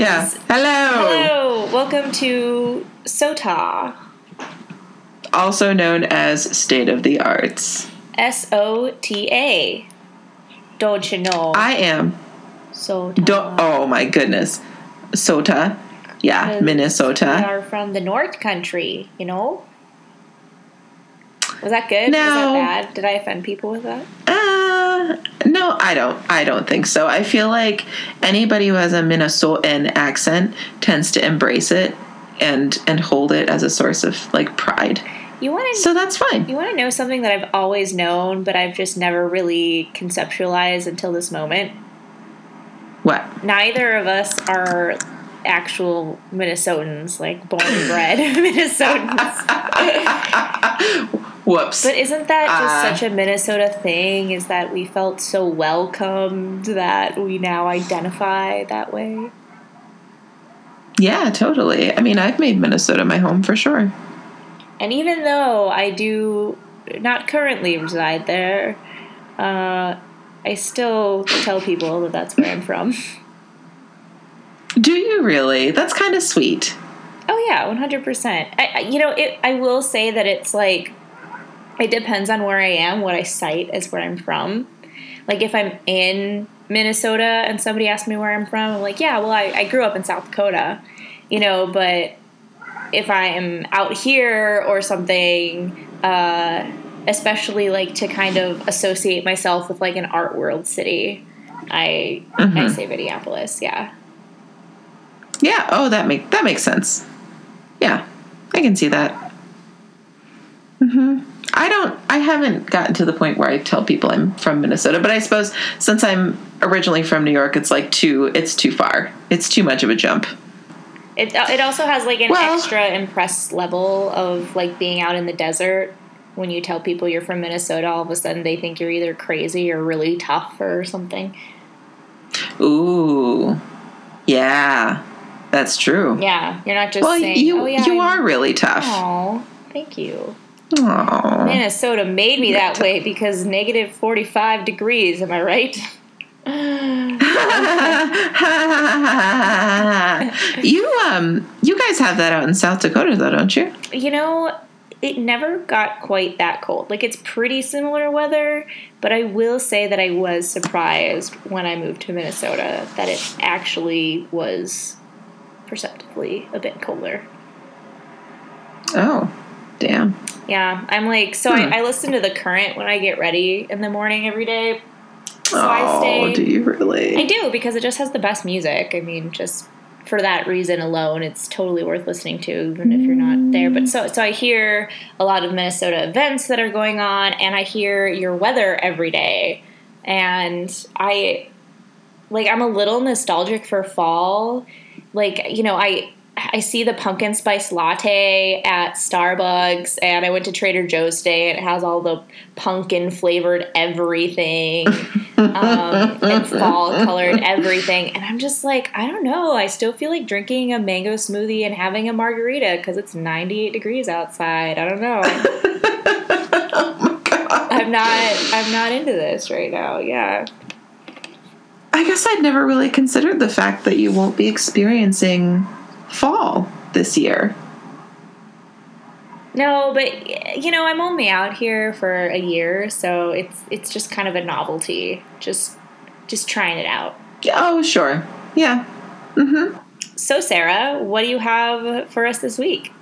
Yeah. Hello. Hello. Welcome to SOTA. Also known as State of the Arts. S O T A. Don't you know? I am. SOTA. Do- oh my goodness. Sota. Yeah, Because We Minnesota. are from the North Country, you know? Was that good? Was that bad? Did I offend people with that? Uh, no, I don't. I don't think so. I feel like anybody who has a Minnesotan accent tends to embrace it and and hold it as a source of like pride. You want to So that's fine. you want to know something that I've always known, but I've just never really conceptualized until this moment? What? Neither of us are actual Minnesotans, like born and bred Minnesotans. Whoops. But isn't that just Uh, such a Minnesota thing? Is that we felt so welcomed that we now identify that way? yeah, totally. I mean, I've made Minnesota my home for sure. And even though I do not currently reside there, uh, I still tell people that that's where I'm from. Do you really? That's kind of sweet. Oh yeah, one hundred percent. I You know, it, I will say that it's like it depends on where I am. What I cite as where I'm from. Like if I'm in Minnesota and somebody asks me where I'm from, I'm like, yeah, well, I, I grew up in South Dakota, you know. But if I am out here or something, uh, especially like to kind of associate myself with like an art world city, I I Mhm. say Minneapolis. Yeah. Yeah. Oh, that make that makes sense. Yeah, I can see that. Hmm. I haven't gotten to the point where I tell people I'm from Minnesota, but I suppose since I'm originally from New York, it's like too. It's too far. It's too much of a jump. It, uh, it also has like an Well- extra impressed level of like being out in the desert. When you tell people you're from Minnesota, all of a sudden they think you're either crazy or really tough or something. Ooh. Yeah, that's true. Yeah, you're not just well, saying, you "Oh yeah, you are really tough. Oh, thank you. Aw. Minnesota made me that way because negative 45 degrees. Am I right? you um you guys have that out in South Dakota though, don't you? You know, it never got quite that cold. Like it's pretty similar weather, but I will say that I was surprised when I moved to Minnesota that it actually was perceptibly a bit colder. Oh, damn. Yeah, I'm like so Hmm. I, I listen to the current when I get ready in the morning every day. So oh, I stay do you really? I do because it just has the best music. I mean, just for that reason alone, it's totally worth listening to, even if you're not there. But so, so I hear a lot of Minnesota events that are going on, and I hear your weather every day, and I like I'm a little nostalgic for fall. Like you know, I I see the pumpkin spice latte at Starbucks, and I went to Trader Joe's today, and it has all the pumpkin flavored everything, um, and fall colored everything. And I'm just like, I don't know. I still feel like drinking a mango smoothie and having a margarita because it's 98 degrees outside. I don't know. oh. I'm not. I'm not into this right now. Yeah. I guess I'd never really considered the fact that you won't be experiencing fall this year. No, but you know, I'm only out here for a year, so it's it's just kind of a novelty. Just just trying it out. Oh, sure. Yeah. Mm-hmm. So, Sarah, what do you have for us this week?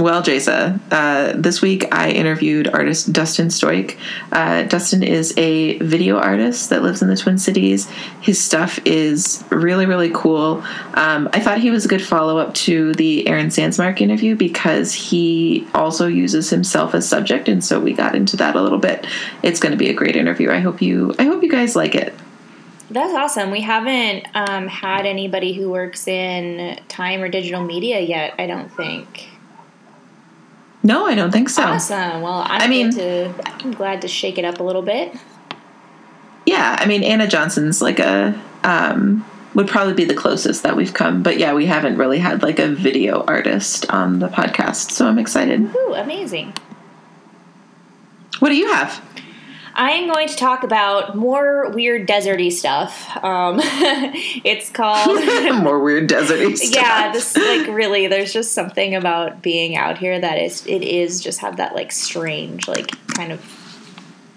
Well, Jasa, uh, this week I interviewed artist Dustin Stoik. Uh, Dustin is a video artist that lives in the Twin Cities. His stuff is really, really cool. Um, I thought he was a good follow up to the Aaron Sandsmark interview because he also uses himself as subject, and so we got into that a little bit. It's going to be a great interview. I hope you. I hope you guys like it. That's awesome. We haven't um, had anybody who works in time or digital media yet. I don't think. No, I don't think so. Awesome. Well, I'm I mean- to, I'm glad to shake it up a little bit. Yeah, I mean Anna Johnson's like a um, would probably be the closest that we've come, but yeah, we haven't really had like a video artist on the podcast, so I'm excited. Ooh, amazing. What do you have? I am going to talk about more weird deserty stuff. Um, it's called more weird deserty stuff. Yeah, this like really. There's just something about being out here that is it is just have that like strange like kind of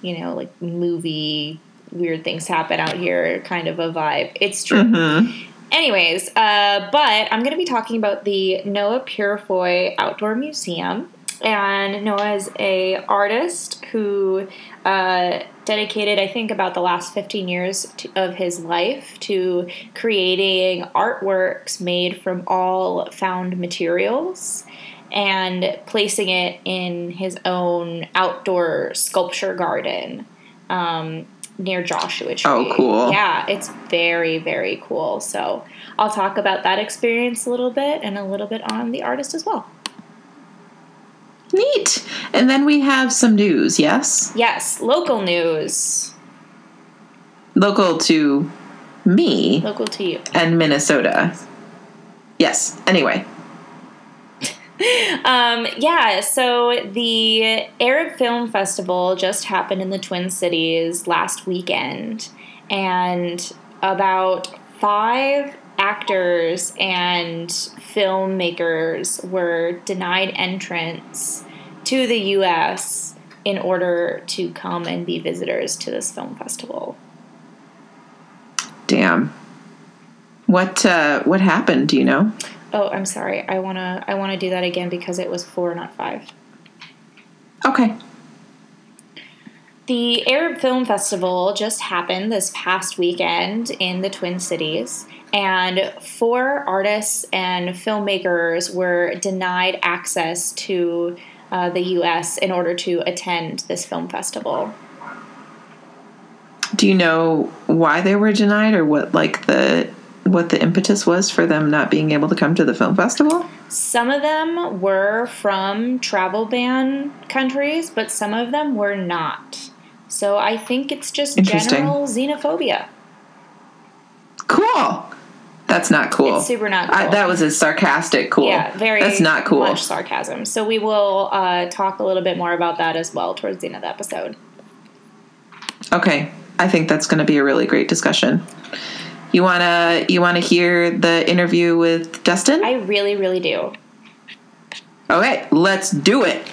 you know like movie weird things happen out here kind of a vibe. It's true. Mm-hmm. Anyways, uh, but I'm going to be talking about the Noah Purifoy Outdoor Museum. And Noah is a artist who uh, dedicated, I think, about the last 15 years to, of his life to creating artworks made from all found materials and placing it in his own outdoor sculpture garden. Um, near Joshua Tree. Oh, cool. Yeah, it's very, very cool. So I'll talk about that experience a little bit and a little bit on the artist as well. Neat. And then we have some news, yes? Yes, local news. Local to me. Local to you. And Minnesota. Yes. Anyway. um, yeah, so the Arab Film Festival just happened in the Twin Cities last weekend, and about five actors and filmmakers were denied entrance to the U.S. in order to come and be visitors to this film festival. Damn. What uh, what happened? Do you know? Oh, I'm sorry. I wanna I wanna do that again because it was four, not five. Okay. The Arab Film Festival just happened this past weekend in the Twin Cities, and four artists and filmmakers were denied access to uh, the U.S. in order to attend this film festival. Do you know why they were denied, or what like the what the impetus was for them not being able to come to the film festival? Some of them were from travel ban countries, but some of them were not. So I think it's just general xenophobia. Cool. That's not cool. It's super not cool. I, that was a sarcastic cool. Yeah, very. That's not cool. Much sarcasm. So we will uh, talk a little bit more about that as well towards the end of the episode. Okay, I think that's going to be a really great discussion. You wanna you wanna hear the interview with Dustin? I really, really do. Okay, let's do it.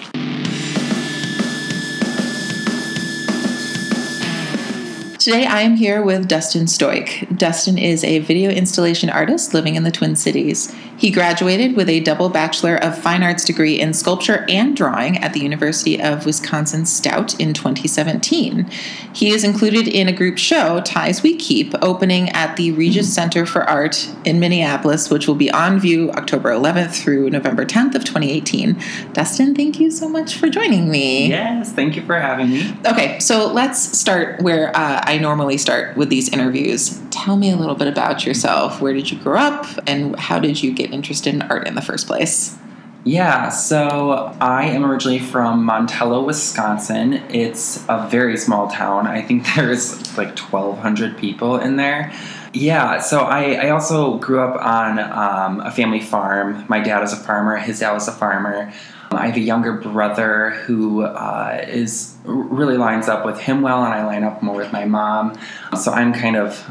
Today I am here with Dustin Stoik. Dustin is a video installation artist living in the Twin Cities. He graduated with a double Bachelor of Fine Arts degree in sculpture and drawing at the University of Wisconsin Stout in 2017. He is included in a group show, Ties We Keep, opening at the Regis Center for Art in Minneapolis, which will be on view October 11th through November 10th of 2018. Dustin, thank you so much for joining me. Yes, thank you for having me. Okay, so let's start where uh, I normally start with these interviews. Tell me a little bit about yourself. Where did you grow up, and how did you get interested in art in the first place? Yeah, so I am originally from Montello, Wisconsin. It's a very small town. I think there's like 1,200 people in there. Yeah, so I, I also grew up on um, a family farm. My dad is a farmer, his dad was a farmer. I have a younger brother who uh, is really lines up with him well, and I line up more with my mom. So I'm kind of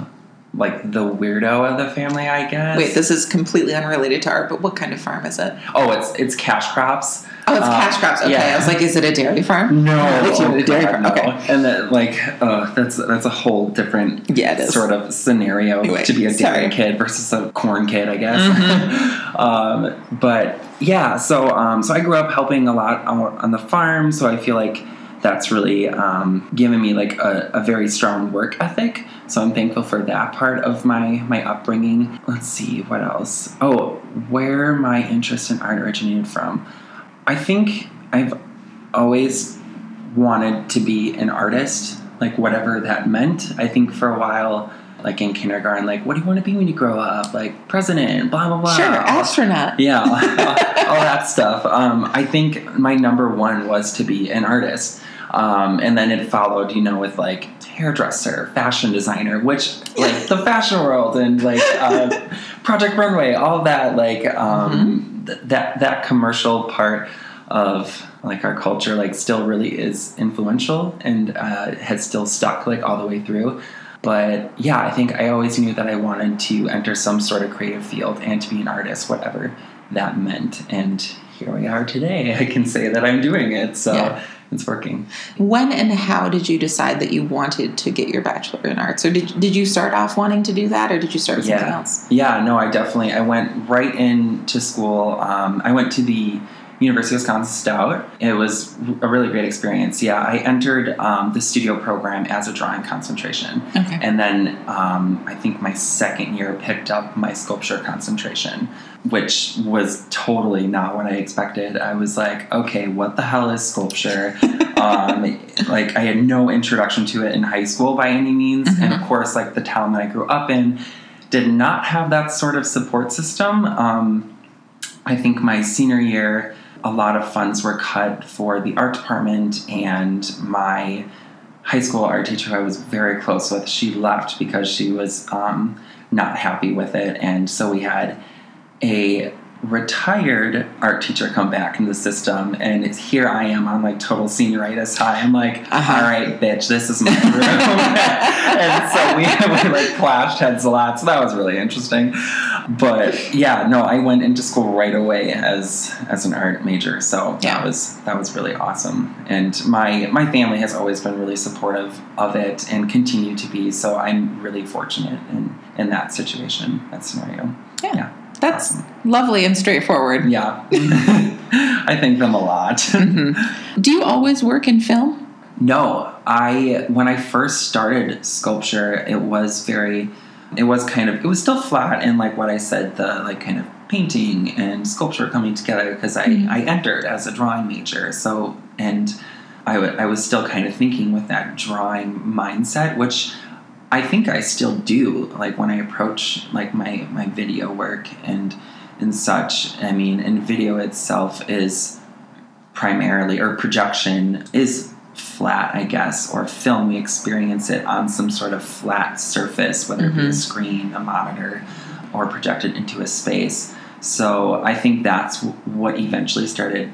like the weirdo of the family, I guess. Wait, this is completely unrelated to art, but what kind of farm is it? Oh, it's it's cash crops. Oh, it's uh, cash crops. Okay, yeah. I was like, is it a dairy farm? No, it's oh, a dairy farm. No. Okay, and that like, uh, that's that's a whole different yeah, sort of scenario anyway, to be a dairy sorry. kid versus a corn kid, I guess. Mm-hmm. um, but yeah, so um, so I grew up helping a lot on, on the farm, so I feel like that's really um, given me like a, a, very strong work ethic. So I'm thankful for that part of my my upbringing. Let's see what else. Oh, where my interest in art originated from. I think I've always wanted to be an artist, like whatever that meant. I think for a while like in kindergarten, like, what do you want to be when you grow up? Like, president, blah, blah, blah. Sure, astronaut. Yeah, all, all that stuff. Um, I think my number one was to be an artist. Um, and then it followed, you know, with like hairdresser, fashion designer, which like the fashion world and like uh, Project Runway, all that, like, um, mm-hmm. th- that, that commercial part of like our culture like still really is influential and uh, has still stuck like all the way through. But yeah, I think I always knew that I wanted to enter some sort of creative field and to be an artist, whatever that meant. And here we are today. I can say that I'm doing it. So Yeah. It's working. When and how did you decide that you wanted to get your bachelor in arts, or did did you start off wanting to do that, or did you start with something else? Yeah, no, I definitely I went right into school. Um, I went to the University of Wisconsin Stout. It was a really great experience. Yeah, I entered um, the studio program as a drawing concentration, Okay. and then um, I think my second year picked up my sculpture concentration, which was totally not what I expected. I was like, okay, what the hell is sculpture? um, like I had no introduction to it in high school by any means, and of course, like the town that I grew up in did not have that sort of support system. Um, I think my senior year, a lot of funds were cut for the art department, and my high school art teacher, who I was very close with, she left because she was um, not happy with it, and so we had a retired art teacher come back in the system and it's, here I am on like total senioritis high. I'm like, Uh-huh. "All right, bitch, this is my room. and so we, we like clashed heads a lot. So that was really interesting. But yeah, no, I went into school right away as as an art major. So Yeah. that was that was really awesome. And my my family has always been really supportive of it and continue to be. So I'm really fortunate in in that situation, that scenario. Yeah. Yeah. That's lovely and straightforward. Yeah. I thank them a lot. Mhm. Do you always work in film? No, I when I first started sculpture, it was very it was kind of it was still flat and like what I said, the like kind of painting and sculpture coming together because I, Mhm. I entered as a drawing major. So and I wa- I was still kind of thinking with that drawing mindset, which I think I still do. Like when I approach like my my video work and and such. I mean, and video itself is primarily or projection is flat, I guess, or film. We experience it on some sort of flat surface, whether it be a Mhm. screen, a monitor, or projected into a space. So I think that's w- what eventually started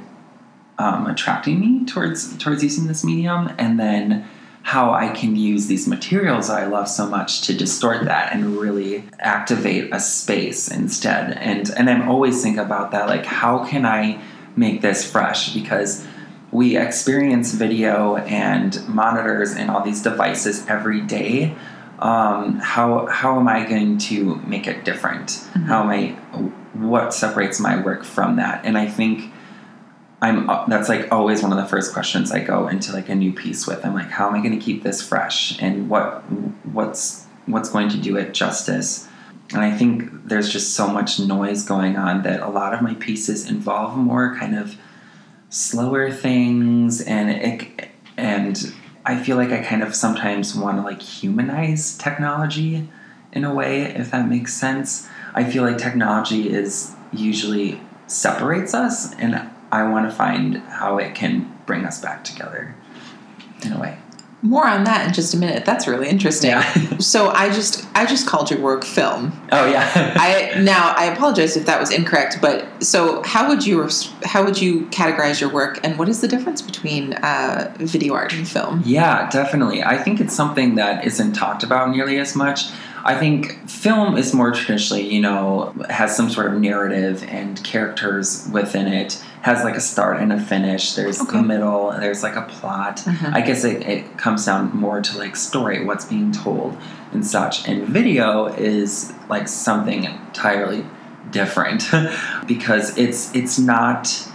um, attracting me towards towards using this medium, and then how I can use these materials I love so much to distort that and really activate a space instead. And and I'm always think about that like how can I make this fresh because we experience video and monitors and all these devices every day. Um, how how am I going to make it different? How am I? What separates my work from that? And I think I'm uh, that's like always one of the first questions I go into like a new piece with. I'm like, how am I going to keep this fresh, and what what's what's going to do it justice? And I think there's just so much noise going on that a lot of my pieces involve more kind of slower things, and it and I feel like I kind of sometimes want to like humanize technology in a way, if that makes sense. I feel like technology is usually separates us, and I want to find how it can bring us back together in a way. More on that in just a minute. That's really interesting. Yeah. So I just I just called your work film. Oh yeah. I now I apologize if that was incorrect, but so how would you how would you categorize your work, and what is the difference between uh, video art and film? Yeah, definitely. I think it's something that isn't talked about nearly as much. I think film is more traditionally, you know, has some sort of narrative and characters within it, has like a start and a finish. There's Okay. a middle, there's like a plot. Mhm. I guess it, it comes down more to like story, what's being told and such. And video is like something entirely different because it's it's not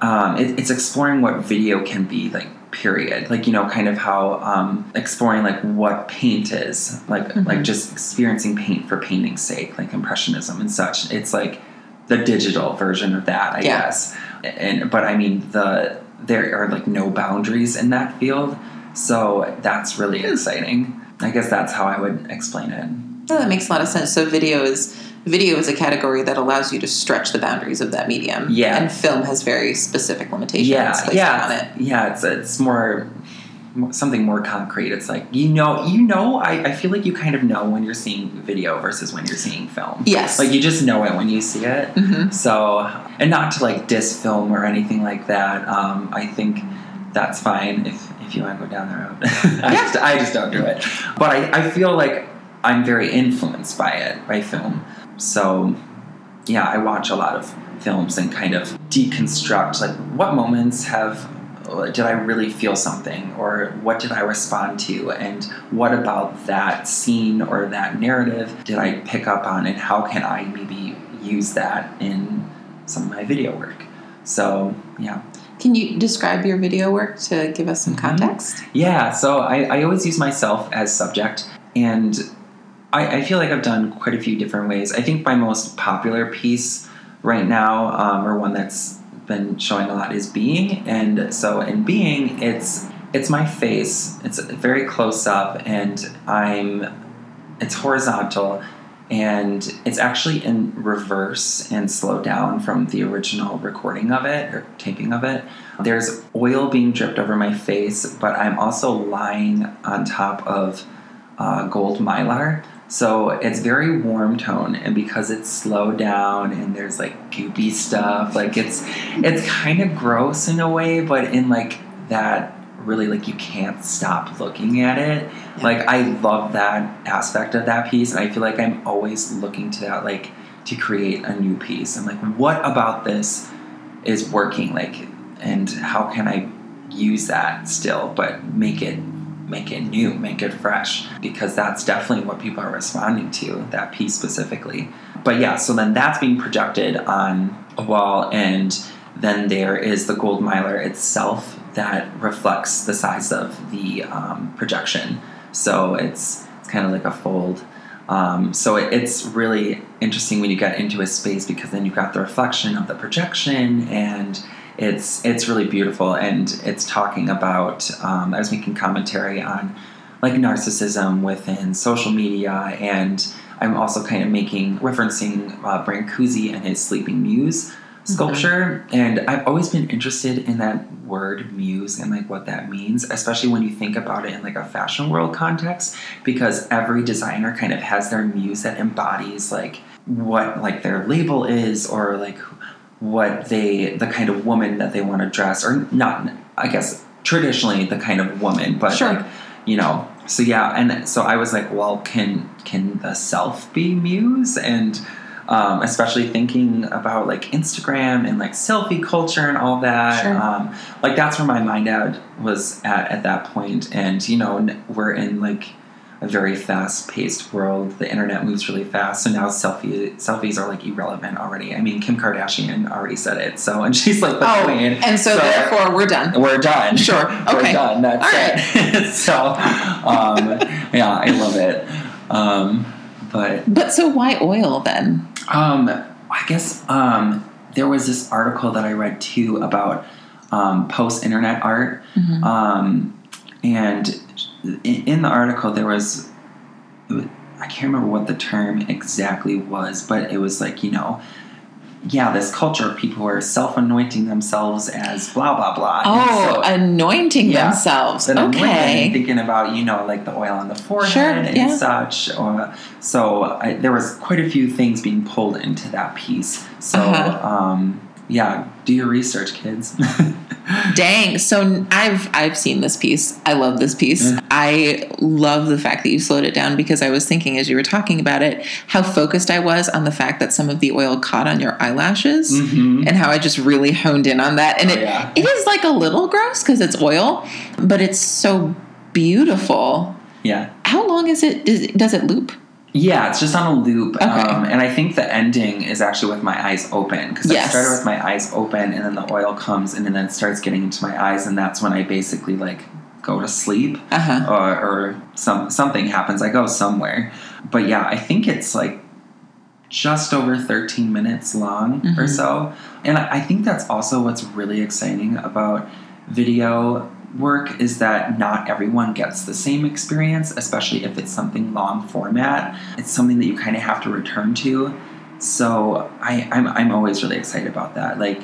um, it, it's exploring what video can be like period like you know kind of how um, exploring like what paint is like Mhm. like just experiencing paint for painting's sake like impressionism and such it's like the digital version of that i Yeah. guess and but i mean the there are like no boundaries in that field so that's really Hmm. exciting i guess that's how i would explain it No, that makes a lot of sense. So video is video is a category that allows you to stretch the boundaries of that medium. Yeah. and film has very specific limitations yeah placed yeah on it. yeah it's it's more something more concrete. It's like you know, you know. I, I feel like you kind of know when you're seeing video versus when you're seeing film. Yes. Like you just know it when you see it. Mhm. So, and not to like diss film or anything like that. Um, I think that's fine if, if you want to go down that road. I, Yeah. just, I just don't do it. But I, I feel like I'm very influenced by it, by film. So, yeah, I watch a lot of films and kind of deconstruct like what moments have did I really feel something or what did I respond to and what about that scene or that narrative did I pick up on and how can I maybe use that in some of my video work. So, yeah. Can you describe your video work to give us some Mhm. context? Yeah, so I, I always use myself as subject, and I, I feel like I've done quite a few different ways. I think my most popular piece right now, um, or one that's been showing a lot, is being. And so in being, it's it's my face. It's very close up, and I'm it's horizontal, and it's actually in reverse and slowed down from the original recording of it or taping of it. There's oil being dripped over my face, but I'm also lying on top of uh, gold mylar. So it's very warm tone, and because it's slowed down and there's like goopy stuff, like it's it's kind of gross in a way, but in like that really like you can't stop looking at it. Yeah. Like I love that aspect of that piece, and I feel like I'm always looking to that like to create a new piece. I'm like, what about this is working? Like, and how can I use that still, but make it make it new, make it fresh, because that's definitely what people are responding to, that piece specifically. But yeah, so then that's being projected on a wall, and then there is the gold mylar itself that reflects the size of the um, projection. So it's it's kind of like a fold. Um, so it, it's really interesting when you get into a space because then you've got the reflection of the projection and it's it's really beautiful and it's talking about um, i was making commentary on like narcissism within social media and i'm also kind of making referencing uh, brancusi and his sleeping muse sculpture and i've always been interested in that word muse and like what that means especially when you think about it in like a fashion world context because every designer kind of has their muse that embodies like what like their label is or like what they the kind of woman that they want to dress or not i guess traditionally the kind of woman but Sure. like you know so yeah and so i was like well can can the self be muse and um, especially thinking about like instagram and like selfie culture and all that Sure. um, like that's where my mind at was at at that point and you know we're in like a very fast-paced world. The internet moves really fast, so now selfie selfies are like irrelevant already. I mean, Kim Kardashian already said it, so and she's like the Oh, queen. and so, therefore we're done. we're done. Sure, we're okay. done. That's All it. so, um, yeah, I love it. Um, but But so why oil then? um, I guess um, there was this article that I read too about um, post-internet art, Mhm. um, and in, the article there was I can't remember what the term exactly was, but it was like you know. Yeah, this culture of people who are self-anointing themselves as blah blah blah. Oh, so- anointing Yeah. themselves. then Okay. thinking about you know like the oil on the forehead Sure, and yeah. such. Or, so I, there was quite a few things being pulled into that piece. So Uh-huh. um, yeah, do your research, kids. Dang. So I've I've seen this piece. I love this piece. Yeah. I love the fact that you slowed it down because I was thinking as you were talking about it how focused I was on the fact that some of the oil caught on your eyelashes Mhm. and how I just really honed in on that. And Oh, it yeah. it is like a little gross because it's oil, but it's so beautiful. Yeah. How long is it? does it loop? Yeah, it's just on a loop. Okay. Um, and I think the ending is actually with my eyes open because I started with my eyes open and then the oil comes and then it starts getting into my eyes and that's when I basically like go to sleep. Uh huh. or, or some something happens. I go somewhere, but yeah, I think it's like just over 13 minutes long or Mhm. so. And I think that's also what's really exciting about video work is that not everyone gets the same experience, especially if it's something long format. It's something that you kind of have to return to. So I, I'm, I'm always really excited about that. Like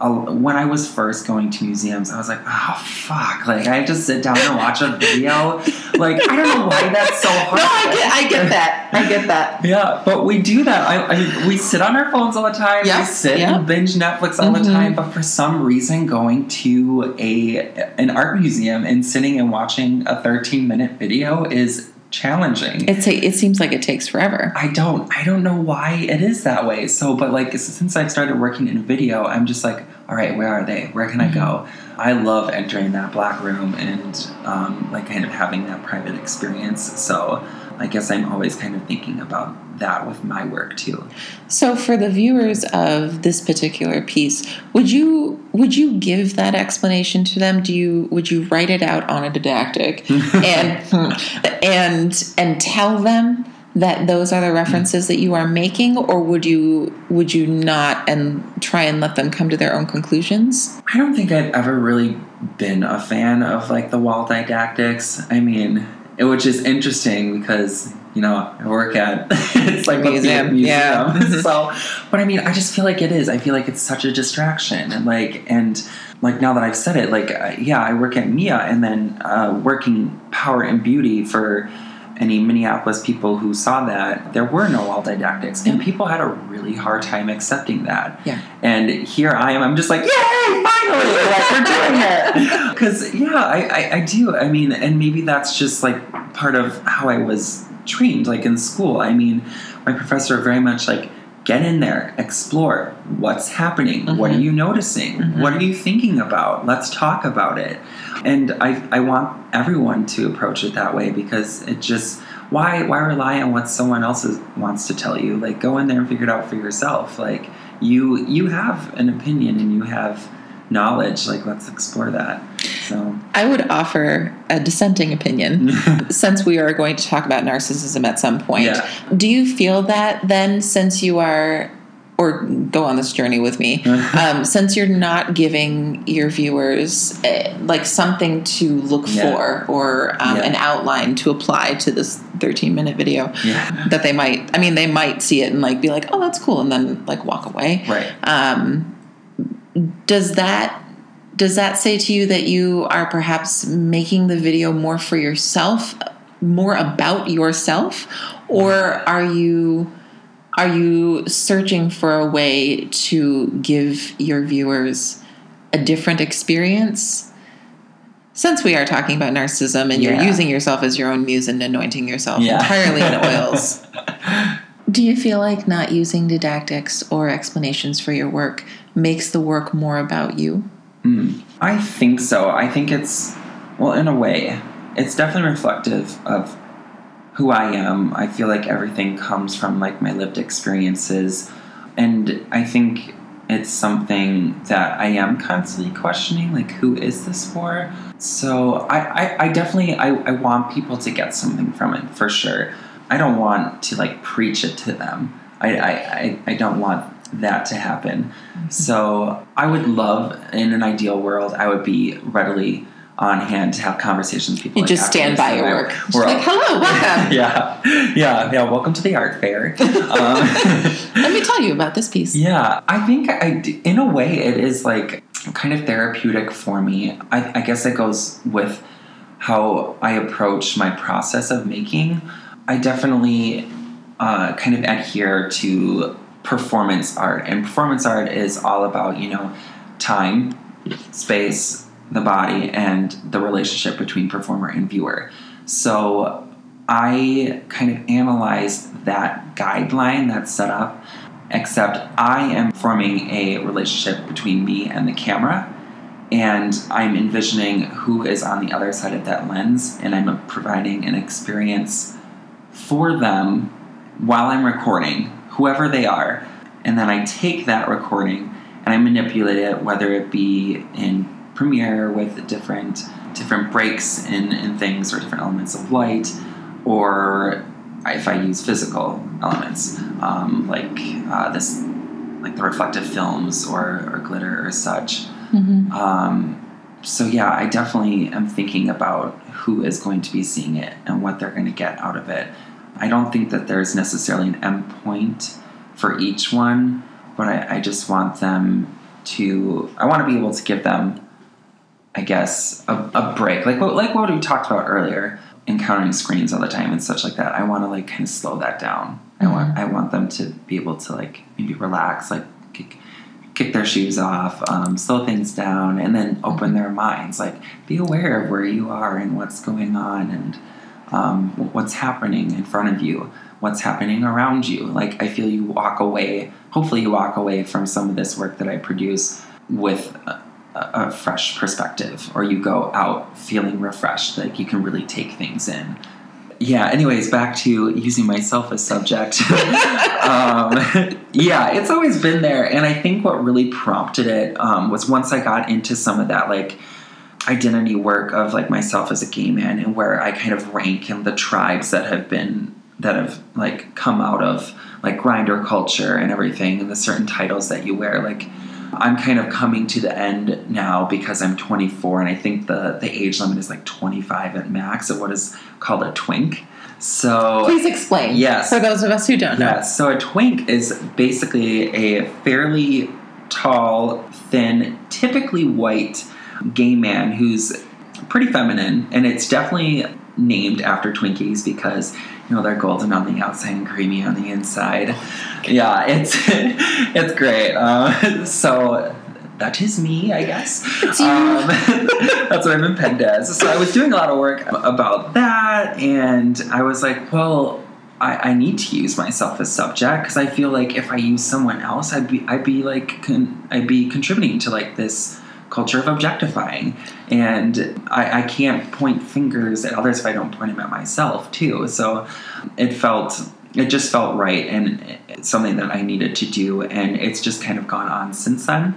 when I was first going to museums, I was like, oh fuck! Like I have to sit down and watch a video. like I don't know why that's so hard. No, I get, I get that. I get that. Yeah, but we do that. I, I we sit on our phones all the time. Yeah, We sit yeah. and binge Netflix all the Mhm. time. But for some reason, going to a an art museum and sitting and watching a 13 minute video is challenging. It's a, it seems like it takes forever. I don't I don't know why it is that way. So, but like since I've started working in video, I'm just like, all right, where are they? Where can I go? I love entering that black room and um, like kind of having that private experience. So, I guess I'm always kind of thinking about that with my work too. So for the viewers of this particular piece, would you would you give that explanation to them? Do you would you write it out on a didactic and and and tell them that those are the references that you are making or would you would you not and try and let them come to their own conclusions? I don't think I've ever really been a fan of like the wall didactics. I mean, which is interesting because you know I work at it's like a Museum, yeah. so. But I mean, I just feel like it is. I feel like it's such a distraction, and like and like now that I've said it, like uh, yeah, I work at Mia, and then uh, working Power and Beauty for any Minneapolis people who saw that, there were no wall didactics, and people had a really hard time accepting that. Yeah. And here I am. I'm just like, yay! Finally, like we're doing it. Because yeah, I, I I do. I mean, and maybe that's just like part of how I was trained, like in school. I mean, my professor very much like get in there, explore what's happening. What are Mhm. you noticing? Mhm. What are you thinking about? Let's talk about it. And I I want everyone to approach it that way because it just why why rely on what someone else is, wants to tell you? Like go in there and figure it out for yourself. Like you you have an opinion and you have knowledge. Like let's explore that. So I would offer a dissenting opinion since we are going to talk about narcissism at some point. Yeah. Do you feel that then, since you are, or go on this journey with me, um, since you're not giving your viewers eh, like something to look Yeah. for or um, Yeah. an outline to apply to this 13 minute video, yeah. that they might, I mean, they might see it and like be like, oh, that's cool, and then like walk away. Right. Um, does that does that say to you that you are perhaps making the video more for yourself, more about yourself, or are you are you searching for a way to give your viewers a different experience? Since we are talking about narcissism and you're using yourself as your own muse and anointing yourself Yeah. entirely in oils, do you feel like not using didactics or explanations for your work makes the work more about you? Mm, I think so. I think it's, well, in a way, it's definitely reflective of who I am. I feel like everything comes from like my lived experiences. And I think it's something that I am constantly questioning like, who is this for? So I, I, I definitely, I, I want people to get something from it for sure. I don't want to like preach it to them. I, I, I, I don't want that to happen. So I would love, in an ideal world, I would be readily on hand to have conversations with people. You like, just stand by your work. We're like, hello, welcome. yeah, yeah, yeah. Welcome to the art fair. Um, Let me tell you about this piece. yeah, I think I, in a way, it is like kind of therapeutic for me. I, I guess it goes with how I approach my process of making. I definitely uh, kind of adhere to performance art, and performance art is all about you know time, space, the body, and the relationship between performer and viewer. So I kind of analyzed that guideline that's set up, except I am forming a relationship between me and the camera, and I'm envisioning who is on the other side of that lens, and I'm providing an experience for them while I'm recording, whoever they are. And then I take that recording and I manipulate it, whether it be in Premiere with different different breaks in, in things or different elements of light, or if I use physical elements, um, like uh, this, like the reflective films or, or glitter or such. Mhm. Um, so yeah, I definitely am thinking about who is going to be seeing it and what they're going to get out of it. I don't think that there's necessarily an endpoint for each one, but I, I just want them to I want to be able to give them I guess a, a break. Like what like what we talked about earlier encountering screens all the time and such like that. I want to like kind of slow that down. I want I want them to be able to like maybe relax like kick, kick their shoes off um, slow things down and then open their minds. Like be aware of where you are and what's going on and um, what's happening in front of you what's happening around you. Like I feel you walk away hopefully you walk away from some of this work that I produce with a, a fresh perspective or you go out feeling refreshed like you can really take things in. Yeah anyways back to using myself as subject. Um, yeah it's always been there and i think what really prompted it um, was once i got into some of that like identity work of like myself as a gay man and where i kind of rank in the tribes that have been that have like come out of like Grindr culture and everything and the certain titles that you wear like i'm kind of coming to the end now because i'm 24 and i think the the age limit is like 25 at max of what is called a twink so Please explain. Yes. For those of us who don't know. Yes. So a twink is basically a fairly tall, thin, typically white gay man who's pretty feminine, and it's definitely named after Twinkies because you know they're golden on the outside and creamy on the inside. Yeah, it's it's great. Uh, so that is me, I guess. Um, that's what I've been pegged as. So I was doing a lot of work about that, and I was like, well, I, I need to use myself as subject because I feel like if I use someone else, I'd be I'd be like con- I'd be contributing to like this culture of objectifying, and I, I can't point fingers at others if I don't point them at myself too. So it felt it just felt right and it's something that I needed to do, and it's just kind of gone on since then.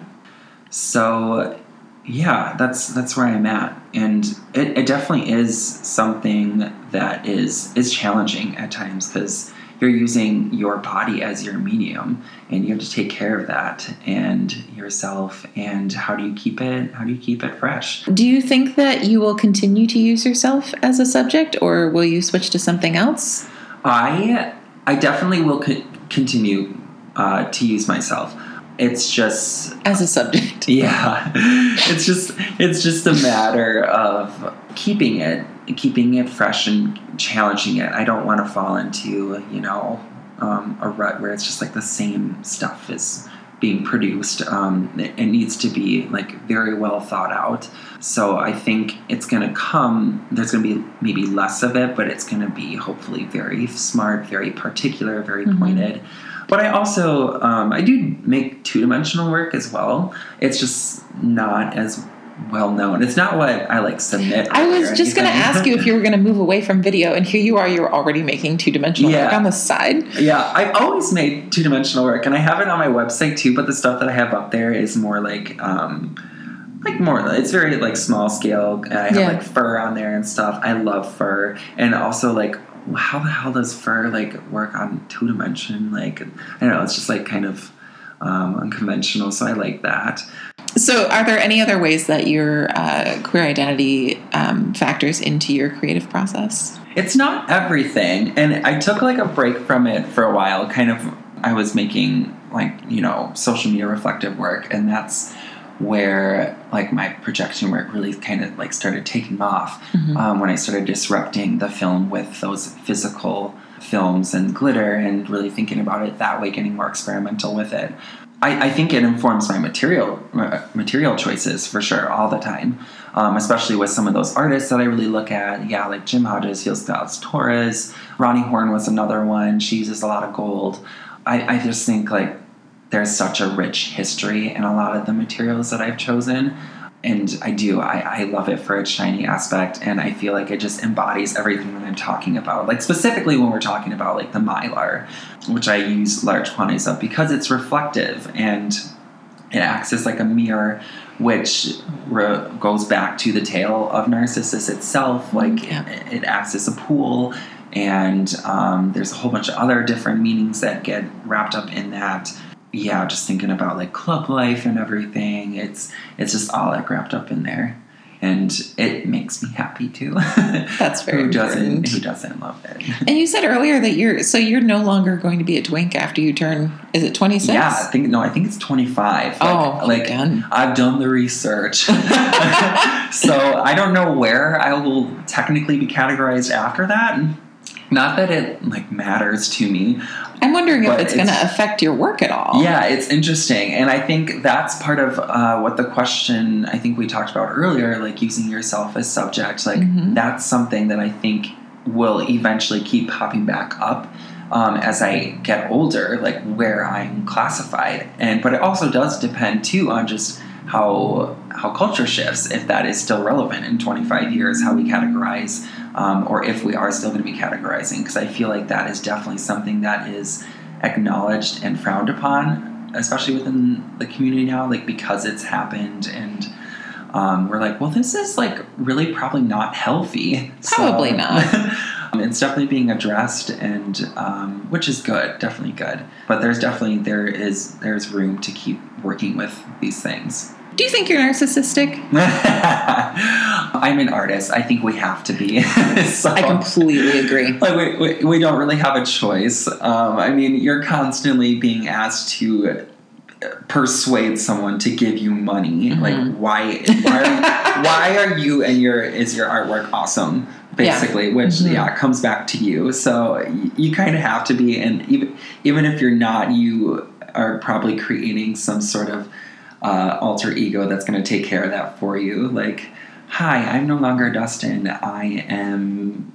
So yeah, that's that's where I'm at, and it, it definitely is something that is is challenging at times because you're using your body as your medium, and you have to take care of that and yourself. And how do you keep it? How do you keep it fresh? Do you think that you will continue to use yourself as a subject, or will you switch to something else? I I definitely will co- continue uh, to use myself. It's just As a subject. yeah. It's just it's just a matter of keeping it keeping it fresh and challenging it. I don't want to fall into you know um, a rut where it's just like the same stuff is being produced. Um, it, it needs to be like very well thought out. So i think it's going to come there's going to be maybe less of it but it's going to be hopefully very smart very particular very Mhm. pointed but I also um, I do make two dimensional work as well. It's just not as well known. It's not what I like submit. I was just going to ask you if you were going to move away from video, and here you are, you're already making two dimensional work on the side. Yeah, I've always made two dimensional work, and I have it on my website too. But the stuff that I have up there is more like. Um, like more, it's very like small scale. I have Yeah. like fur on there and stuff. I love fur, and also like, how the hell does fur like work on two dimension? Like, I don't know. It's just like kind of um, unconventional. So I like that. So, are there any other ways that your uh, queer identity um, factors into your creative process? It's not everything, and I took like a break from it for a while. Kind of, I was making like you know social media reflective work, and that's where like my projection work really kind of like started taking off Mhm. um, when I started disrupting the film with those physical films and glitter, and really thinking about it that way, getting more experimental with it. I, I think it informs my material uh, material choices for sure all the time, um, especially with some of those artists that I really look at. Yeah, like Jim Hodges, Felix Gonzalez Torres, Roni Horn was another one. She uses a lot of gold. I, I just think like there's such a rich history in a lot of the materials that I've chosen. And I do, I, I love it for its shiny aspect, and I feel like it just embodies everything that I'm talking about. Like, specifically when we're talking about like the mylar, which I use large quantities of because it's reflective and it acts as like a mirror, which re- goes back to the tale of Narcissus itself. Like, Yeah. it, it acts as a pool, and um, there's a whole bunch of other different meanings that get wrapped up in that yeah, just thinking about like club life and everything. It's it's just all like wrapped up in there. and it makes me happy too. That's very who doesn't important. who doesn't love it? And you said earlier that you're so you're no longer going to be a twink after you turn. Is it twenty six? Yeah, I think no, I think it's twenty five. Oh, like again. I've done the research, so I don't know where I will technically be categorized after that. Not that it like matters to me. I'm wondering if But it's, going to affect your work at all. Yeah, it's interesting, and I think that's part of uh, what the question I think we talked about earlier, like using yourself as subject. Like Mhm. that's something that I think will eventually keep popping back up um, as I get older, like where I'm classified. And but it also does depend too on just how how culture shifts. If that is still relevant in 25 years, how we categorize, um, or if we are still going to be categorizing, because I feel like that is definitely something that is acknowledged and frowned upon, especially within the community now, like because it's happened and. Um, we're like, well, this is like really probably not healthy. So- Probably not. Um, it's definitely being addressed, and um, which is good, definitely good. But there's definitely there is there's room to keep working with these things. Do you think you're narcissistic? I'm an artist. I think we have to be. so, I completely agree. like we, we, we don't really have a choice. Um, I mean, you're constantly being asked to persuade someone to give you money. Mhm. Like why why are, why are you and your is your artwork awesome? Basically, which Mhm. yeah comes back to you. So y- you kind of have to be, and even even if you're not, you are probably creating some sort of uh, alter ego that's going to take care of that for you. Like, hi, I'm no longer Dustin. I am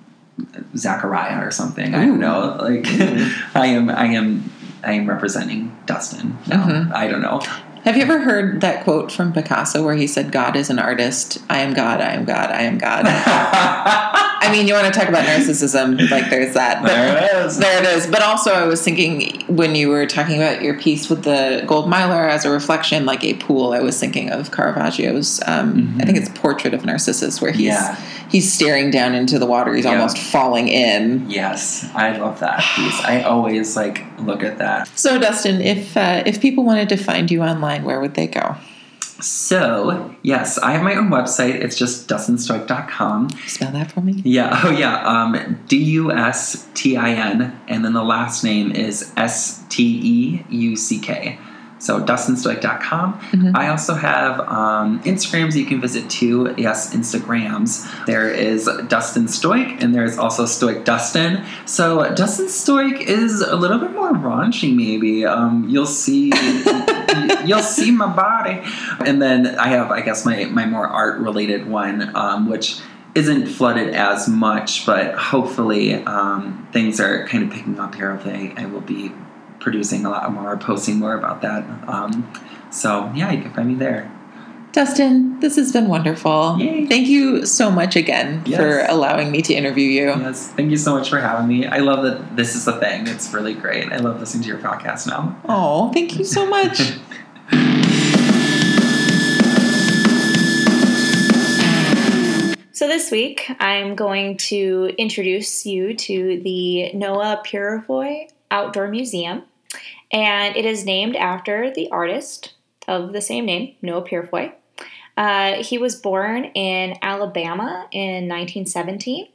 Zachariah or something. I don't know. Like, I am. I am. I am representing Dustin. No, Mhm. I don't know. Have you ever heard that quote from Picasso where he said, God is an artist? I am God, I am God, I am God. I mean, you want to talk about narcissism, like there's that. But there it is. There it is. But also, I was thinking when you were talking about your piece with the gold miler as a reflection, like a pool. I was thinking of Caravaggio's. Um, I think it's Portrait of Narcissus, where he's Yeah. he's staring down into the water. He's Yeah. almost falling in. Yes, I love that piece. I always like look at that. So, Dustin, if uh, if people wanted to find you online, where would they go? So, yes, I have my own website. It's just dustinsteuck.com. Spell that for me. Yeah, oh yeah, um, D U S T I N, and then the last name is S T E U C K. So, dustinsteuck.com. Mhm. I also have um, Instagrams you can visit too. Yes, Instagrams. There is Dustin Steuck, and there's also Steuck Dustin. So, Dustin Steuck is a little bit more raunchy, maybe. Um, you'll see. you'll see my body. And then I have, I guess, my, my more art related one, um, which isn't flooded as much, but hopefully um, things are kind of picking up here. I, I will be producing a lot more, posting more about that. Um, so, yeah, you can find me there. Dustin, this has been wonderful. Yay. Thank you so much again Yes. for allowing me to interview you. Yes, thank you so much for having me. I love that this is a thing. It's really great. I love listening to your podcast now. Oh, thank you so much. So this week, I'm going to introduce you to the Noah Purifoy Outdoor Museum, and it is named after the artist of the same name, Noah Purifoy. Uh, he was born in Alabama in 1917,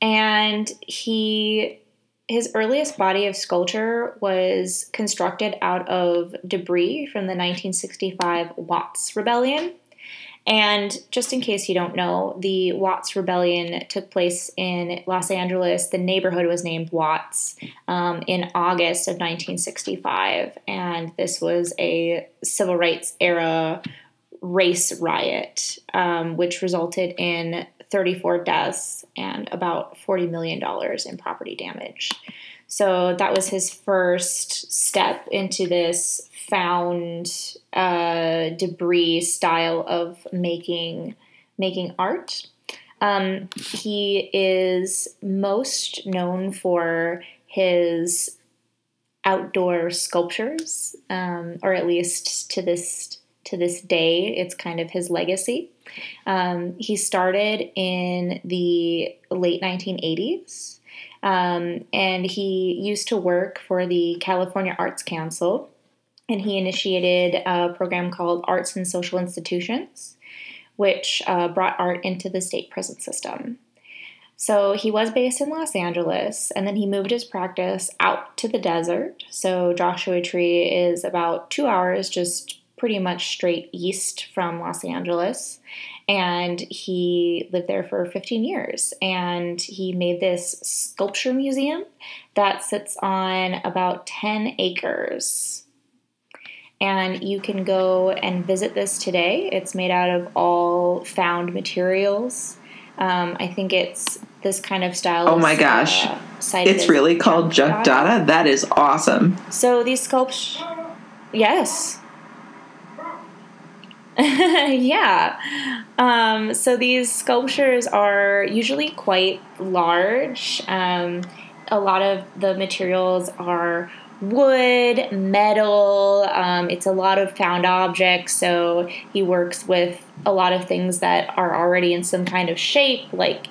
and he his earliest body of sculpture was constructed out of debris from the 1965 Watts Rebellion. And just in case you don't know, the Watts Rebellion took place in Los Angeles. The neighborhood was named Watts um, in August of 1965. And this was a civil rights era race riot, um, which resulted in 34 deaths and about $40 million in property damage. So that was his first step into this found uh, debris style of making making art. Um, he is most known for his outdoor sculptures, um, or at least to this to this day, it's kind of his legacy. Um, he started in the late 1980s, um, and he used to work for the California Arts Council, and he initiated a program called Arts and Social Institutions, which uh, brought art into the state prison system. So he was based in Los Angeles, and then he moved his practice out to the desert. So Joshua Tree is about two hours, just pretty much straight east from Los Angeles. And he lived there for 15 years. And he made this sculpture museum that sits on about 10 acres. And you can go and visit this today. It's made out of all found materials. Um, I think it's this kind of style. Oh my gosh. Uh, it's really called Junk Dada? That is awesome. So these sculptures. Yes. yeah. Um, so these sculptures are usually quite large. Um, a lot of the materials are wood, metal. Um, it's a lot of found objects. So he works with a lot of things that are already in some kind of shape, like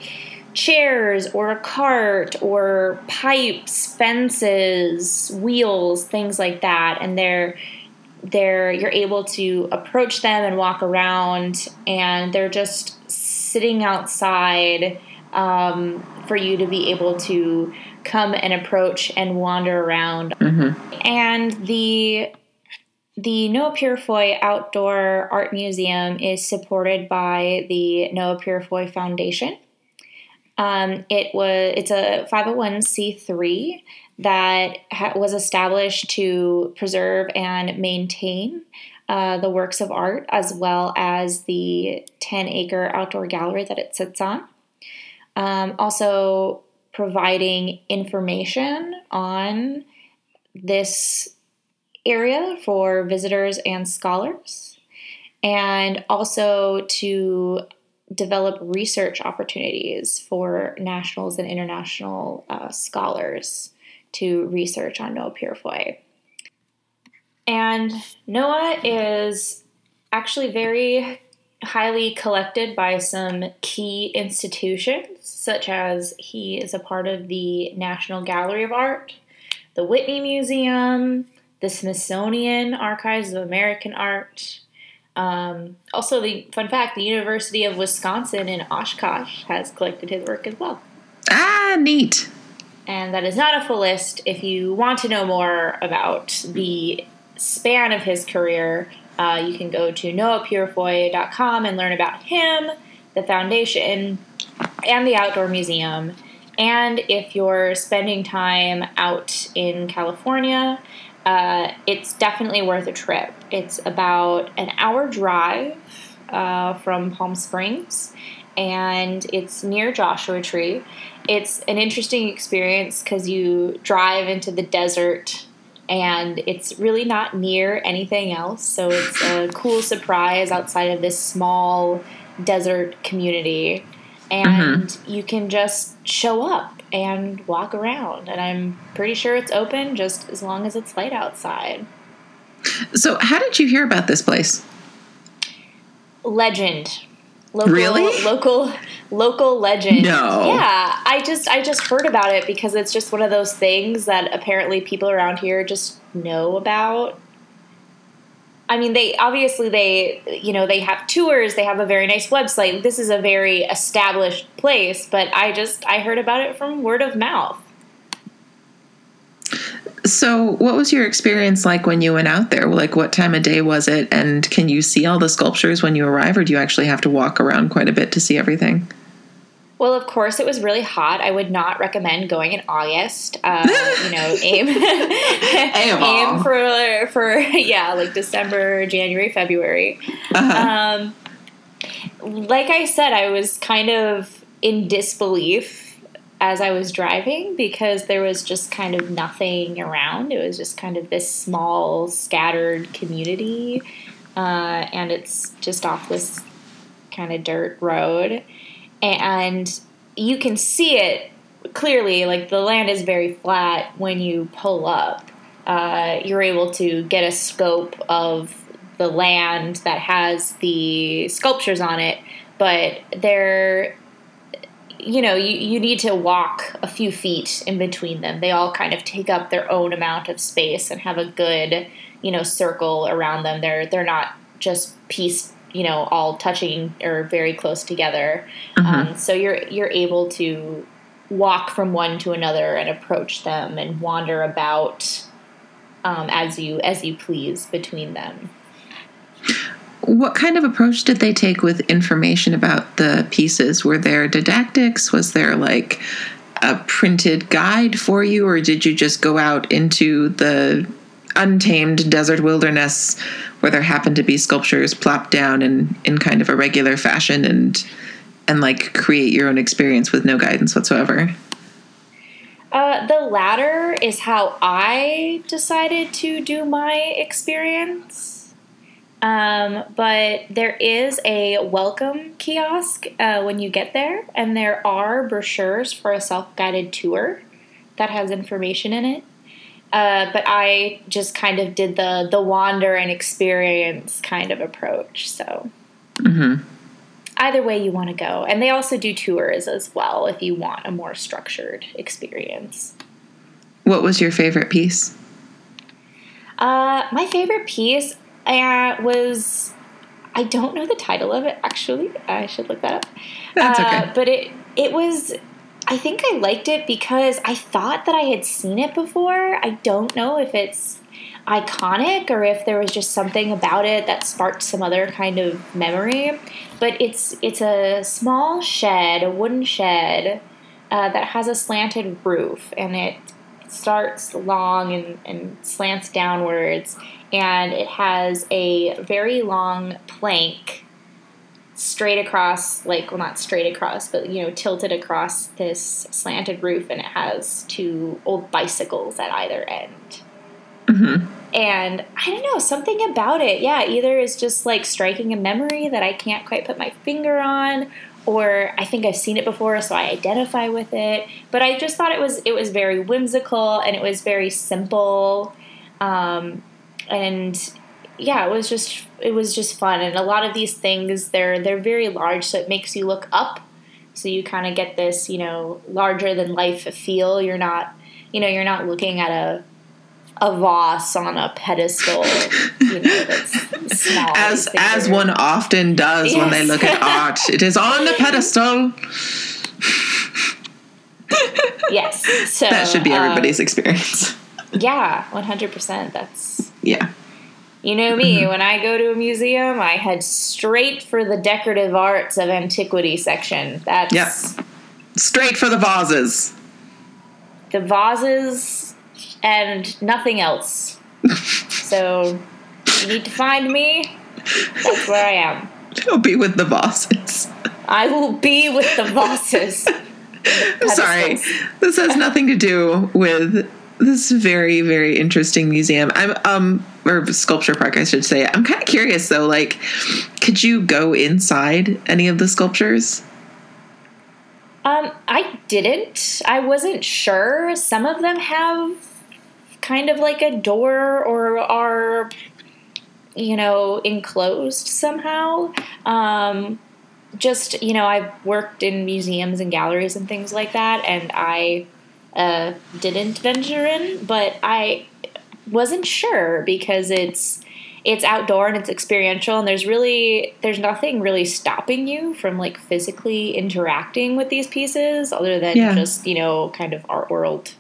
chairs or a cart or pipes, fences, wheels, things like that. And they're they're you're able to approach them and walk around and they're just sitting outside um, for you to be able to come and approach and wander around. Mm-hmm. And the the Noah Purifoy Outdoor Art Museum is supported by the Noah Purifoy Foundation. Um, it was it's a 501c3 that ha- was established to preserve and maintain uh, the works of art as well as the 10 acre outdoor gallery that it sits on. Um, also, providing information on this area for visitors and scholars, and also to develop research opportunities for nationals and international uh, scholars to research on Noah Purifoy. And Noah is actually very highly collected by some key institutions, such as he is a part of the National Gallery of Art, the Whitney Museum, the Smithsonian Archives of American Art. Um, also, the fun fact: the University of Wisconsin in Oshkosh has collected his work as well. Ah, neat. And that is not a full list. If you want to know more about the span of his career, uh, you can go to noahpurifoy.com and learn about him, the foundation, and the outdoor museum. And if you're spending time out in California, uh, it's definitely worth a trip. It's about an hour drive uh, from Palm Springs, and it's near Joshua Tree. It's an interesting experience because you drive into the desert and it's really not near anything else. So it's a cool surprise outside of this small desert community. And mm-hmm. you can just show up and walk around. And I'm pretty sure it's open just as long as it's light outside. So, how did you hear about this place? Legend. Local, really? Local local legend. No. Yeah, I just I just heard about it because it's just one of those things that apparently people around here just know about. I mean, they obviously they you know they have tours. They have a very nice website. This is a very established place, but I just I heard about it from word of mouth. So, what was your experience like when you went out there? Like, what time of day was it? And can you see all the sculptures when you arrive, or do you actually have to walk around quite a bit to see everything? Well, of course, it was really hot. I would not recommend going in August. Uh, you know, aim aim for for yeah, like December, January, February. Uh-huh. Um, like I said, I was kind of in disbelief as I was driving because there was just kind of nothing around. It was just kind of this small, scattered community, uh, and it's just off this kind of dirt road and you can see it clearly. Like the land is very flat when you pull up. Uh, you're able to get a scope of the land that has the sculptures on it, but they're you know you, you need to walk a few feet in between them they all kind of take up their own amount of space and have a good you know circle around them they're they're not just piece you know all touching or very close together. Um, so you're you're able to walk from one to another and approach them and wander about um, as you as you please between them. What kind of approach did they take with information about the pieces? Were there didactics? Was there like a printed guide for you, or did you just go out into the untamed desert wilderness where there happened to be sculptures plopped down in, in kind of a regular fashion and and like create your own experience with no guidance whatsoever? Uh, the latter is how I decided to do my experience. Um, but there is a welcome kiosk uh, when you get there, and there are brochures for a self guided tour that has information in it. Uh, but I just kind of did the the wander and experience kind of approach. So Mm-hmm. either way you want to go, and they also do tours as well if you want a more structured experience. What was your favorite piece? Uh, my favorite piece uh, was I don't know the title of it actually. I should look that up. That's Uh, okay. But it it was. I think I liked it because I thought that I had seen it before. I don't know if it's iconic or if there was just something about it that sparked some other kind of memory. But it's it's a small shed, a wooden shed uh, that has a slanted roof, and it starts long and, and slants downwards, and it has a very long plank straight across, like, well, not straight across, but, you know, tilted across this slanted roof, and it has two old bicycles at either end. Mm-hmm. And I don't know, something about it, yeah, either is just like striking a memory that I can't quite put my finger on, or I think I've seen it before, so I identify with it. But I just thought it was it was very whimsical and it was very simple, um, and yeah, it was just it was just fun. And a lot of these things they're they're very large, so it makes you look up. So you kind of get this, you know, larger than life feel. You're not, you know, you're not looking at a a vase on a pedestal, you know, that's small. As as one often does when they look at art, it is on the pedestal. yes, so That should be um, everybody's experience. yeah, one hundred percent. That's Yeah. You know me. Mm-hmm. When I go to a museum, I head straight for the decorative arts of antiquity section. That's Yep. Straight for the vases. the vases and nothing else. so you need to find me. That's where I am. I'll be with the vases. I will be with the vases. I'm sorry. This has nothing to do with this very, very interesting museum. I'm um or sculpture park, I should say. I'm kind of curious though, like, could you go inside any of the sculptures? Um, I didn't. I wasn't sure. Some of them have kind of like a door or are, you know, enclosed somehow. Um, just, you know, I've worked in museums and galleries and things like that, and I uh, didn't venture in, but I wasn't sure because it's it's outdoor and it's experiential and there's really there's nothing really stopping you from like physically interacting with these pieces other than Yeah. just you know kind of art world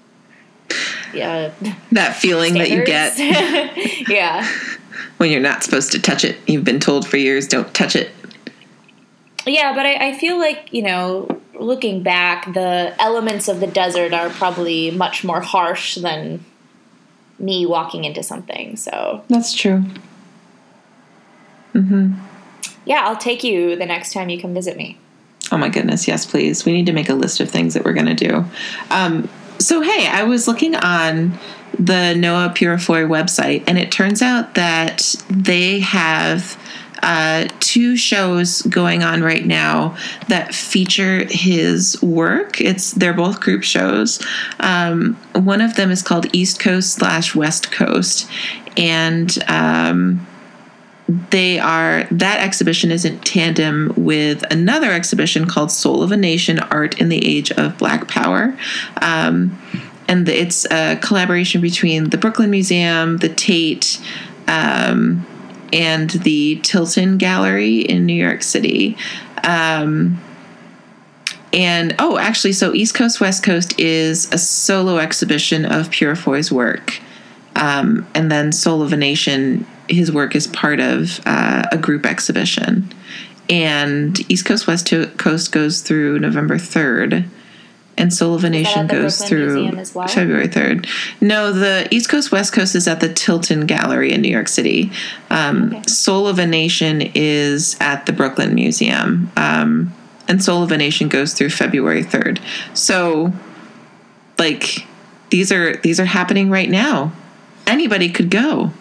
yeah That feeling that you get yeah when you're not supposed to touch it. You've been told for years, don't touch it. yeah but I, I feel like you know looking back the elements of the desert are probably much more harsh than me walking into something so That's true. Mm-hmm. yeah i'll take you the next time you come visit me Oh my goodness, yes, please. We need to make a list of things that we're going to do. Um, so, hey, I was looking on the Noah Purifoy website, and it turns out that they have uh, two shows going on right now that feature his work. It's they're both group shows. Um, one of them is called East Coast slash West Coast, and um, they are that exhibition is in tandem with another exhibition called Soul of a Nation: Art in the Age of Black Power. Um, and it's a collaboration between the Brooklyn Museum, the Tate, um, and the Tilton Gallery in New York City. Um, and oh, actually, so East Coast, West Coast is a solo exhibition of Purifoy's work. Um, and then Soul of a Nation, his work is part of uh, a group exhibition. And East Coast, West Coast goes through November 3rd. And Soul of a Nation goes Brooklyn through well? February 3rd. No, the East Coast, West Coast is at the Tilton Gallery in New York City. Um, okay. Soul of a Nation is at the Brooklyn Museum. Um, and Soul of a Nation goes through February 3rd. So, like, these are these are happening right now. Anybody could go.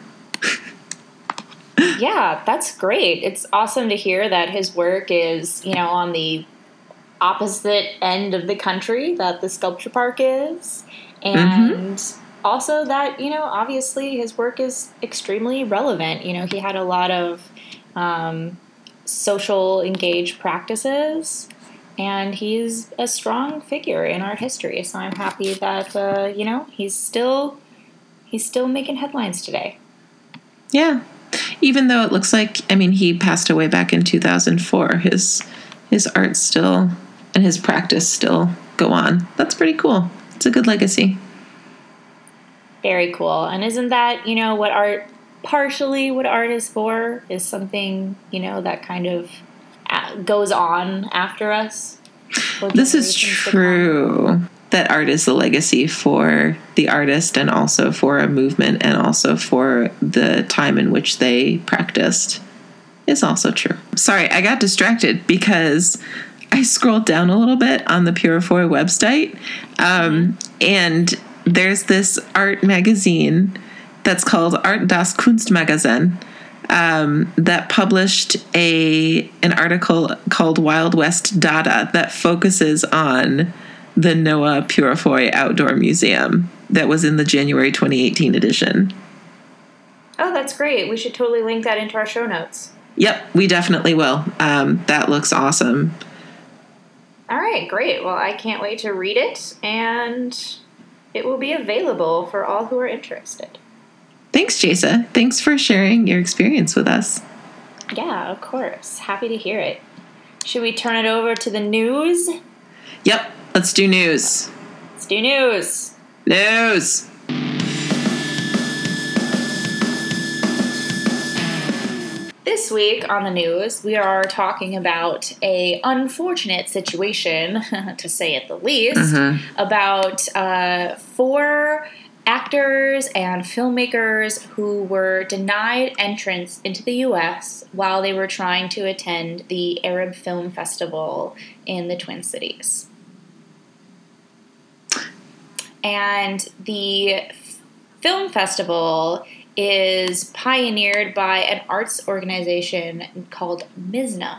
yeah, that's great. It's awesome to hear that his work is, you know, on the opposite end of the country that the sculpture park is. And mm-hmm. also that, you know, obviously his work is extremely relevant. You know, he had a lot of um, social engaged practices and he's a strong figure in art history. So I'm happy that, uh, you know, he's still he's still making headlines today. Yeah, even though it looks like I mean he passed away back in 2004, his his art still and his practice still go on. That's pretty cool. It's a good legacy. Very cool. And isn't that, you know, what art partially what art is for is something, you know, that kind of uh, goes on after us. This is true that art is the legacy for the artist and also for a movement and also for the time in which they practiced is also true. Sorry, I got distracted because I scrolled down a little bit on the Purifoy website um, and there's this art magazine that's called Art das Kunstmagazin um, that published a an article called Wild West Dada that focuses on the Noah Purifoy Outdoor Museum that was in the January 2018 edition. Oh, that's great. We should totally link that into our show notes. Yep, we definitely will. Um, that looks awesome. All right, great. Well, I can't wait to read it, and it will be available for all who are interested. Thanks, Jasa. Thanks for sharing your experience with us. Yeah, of course. Happy to hear it. Should we turn it over to the news? Yep, let's do news. Let's do news. News. This week on the news, we are talking about a unfortunate situation, to say it the least, Mhm. about uh, four actors and filmmakers who were denied entrance into the U.S. while they were trying to attend the Arab Film Festival in the Twin Cities. And the film festival is pioneered by an arts organization called Mizna.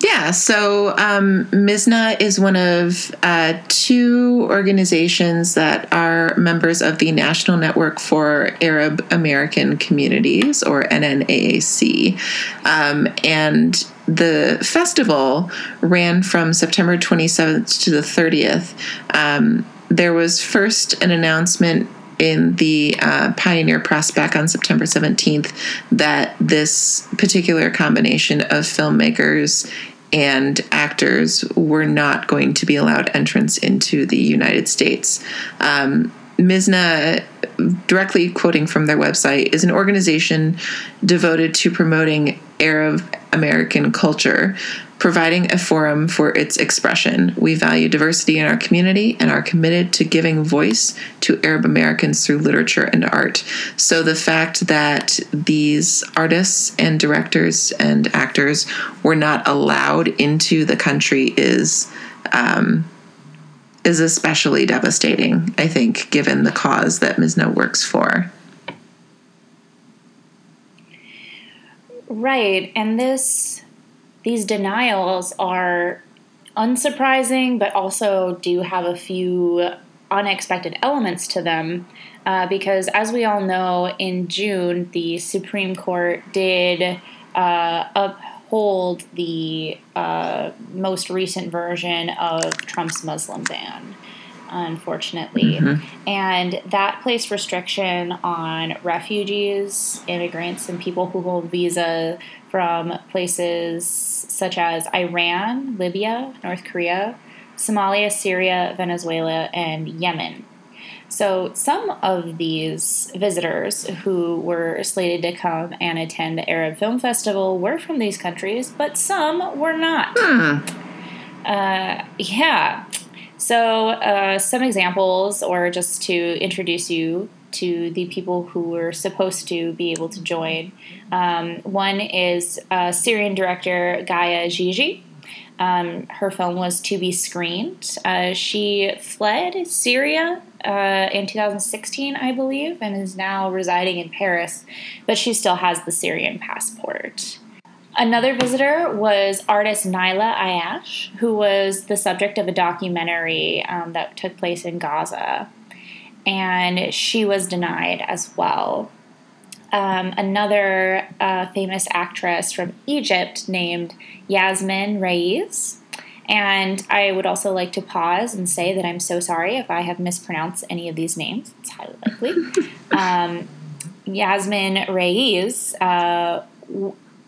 Yeah, so um, Mizna is one of uh, two organizations that are members of the National Network for Arab American Communities, or NNAAC. Um, and the festival ran from September 27th to the 30th. Um, there was first an announcement in the uh, Pioneer Press back on September 17th that this particular combination of filmmakers and actors were not going to be allowed entrance into the United States. Um, Mizna, directly quoting from their website, is an organization devoted to promoting Arab American culture, providing a forum for its expression. We value diversity in our community and are committed to giving voice to Arab Americans through literature and art. So the fact that these artists and directors and actors were not allowed into the country is. Um, is especially devastating, I think, given the cause that Mizna works for. Right, and this these denials are unsurprising, but also do have a few unexpected elements to them. Uh, because, as we all know, in June, the Supreme Court did uh, uphold the uh, most recent version of Trump's Muslim ban. Unfortunately. And that placed restriction on refugees, immigrants, and people who hold visa from places such as Iran, Libya, North Korea, Somalia, Syria, Venezuela, and Yemen. So, some of these visitors who were slated to come and attend the Arab Film Festival were from these countries, but some were not. Uh, yeah. So, uh, some examples, or just to introduce you to the people who were supposed to be able to join. Um, one is uh, Syrian director Gaya Jiji. Um, her film was to be screened. Uh, she fled Syria uh, in 2016, I believe, and is now residing in Paris, but she still has the Syrian passport. Another visitor was artist Naila Ayesh, who was the subject of a documentary um, that took place in Gaza, and she was denied as well. Um, another uh, famous actress from Egypt named Yasmin Raeis. And I would also like to pause and say that I'm so sorry if I have mispronounced any of these names. It's highly likely. um, Yasmin Raeis uh,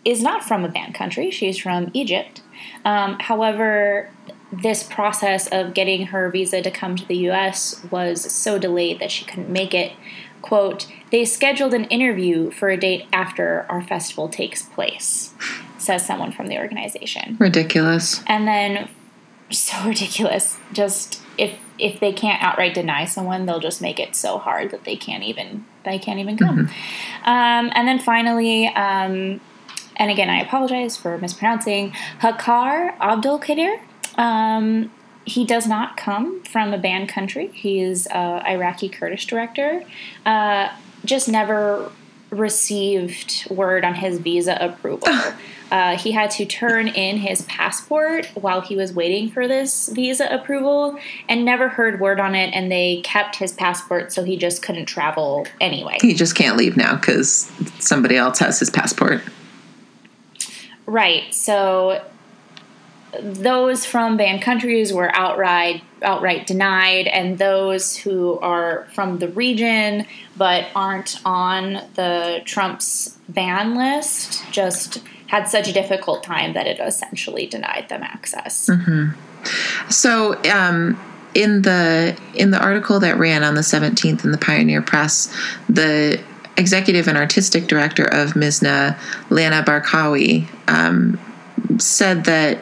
is not from a banned country, she's from Egypt. Um, however, this process of getting her visa to come to the US was so delayed that she couldn't make it. Quote, they scheduled an interview for a date after our festival takes place, says someone from the organization. Ridiculous. And then, so ridiculous. Just if if they can't outright deny someone, they'll just make it so hard that they can't even they can't even come. Um, and then finally, um, and again, I apologize for mispronouncing Hakkar Abdul Kadir. Um, he does not come from a banned country. He is uh, Iraqi Kurdish director. Uh, just never received word on his visa approval. Uh, he had to turn in his passport while he was waiting for this visa approval and never heard word on it, and they kept his passport so he just couldn't travel anyway. He just can't leave now because somebody else has his passport. Right. So those from banned countries were outright outright denied, and those who are from the region but aren't on the Trump's ban list just had such a difficult time that it essentially denied them access. So, um, in the in the article that ran on the 17th in the Pioneer Press, the executive and artistic director of Mizna, Lana Barkawi, um, said that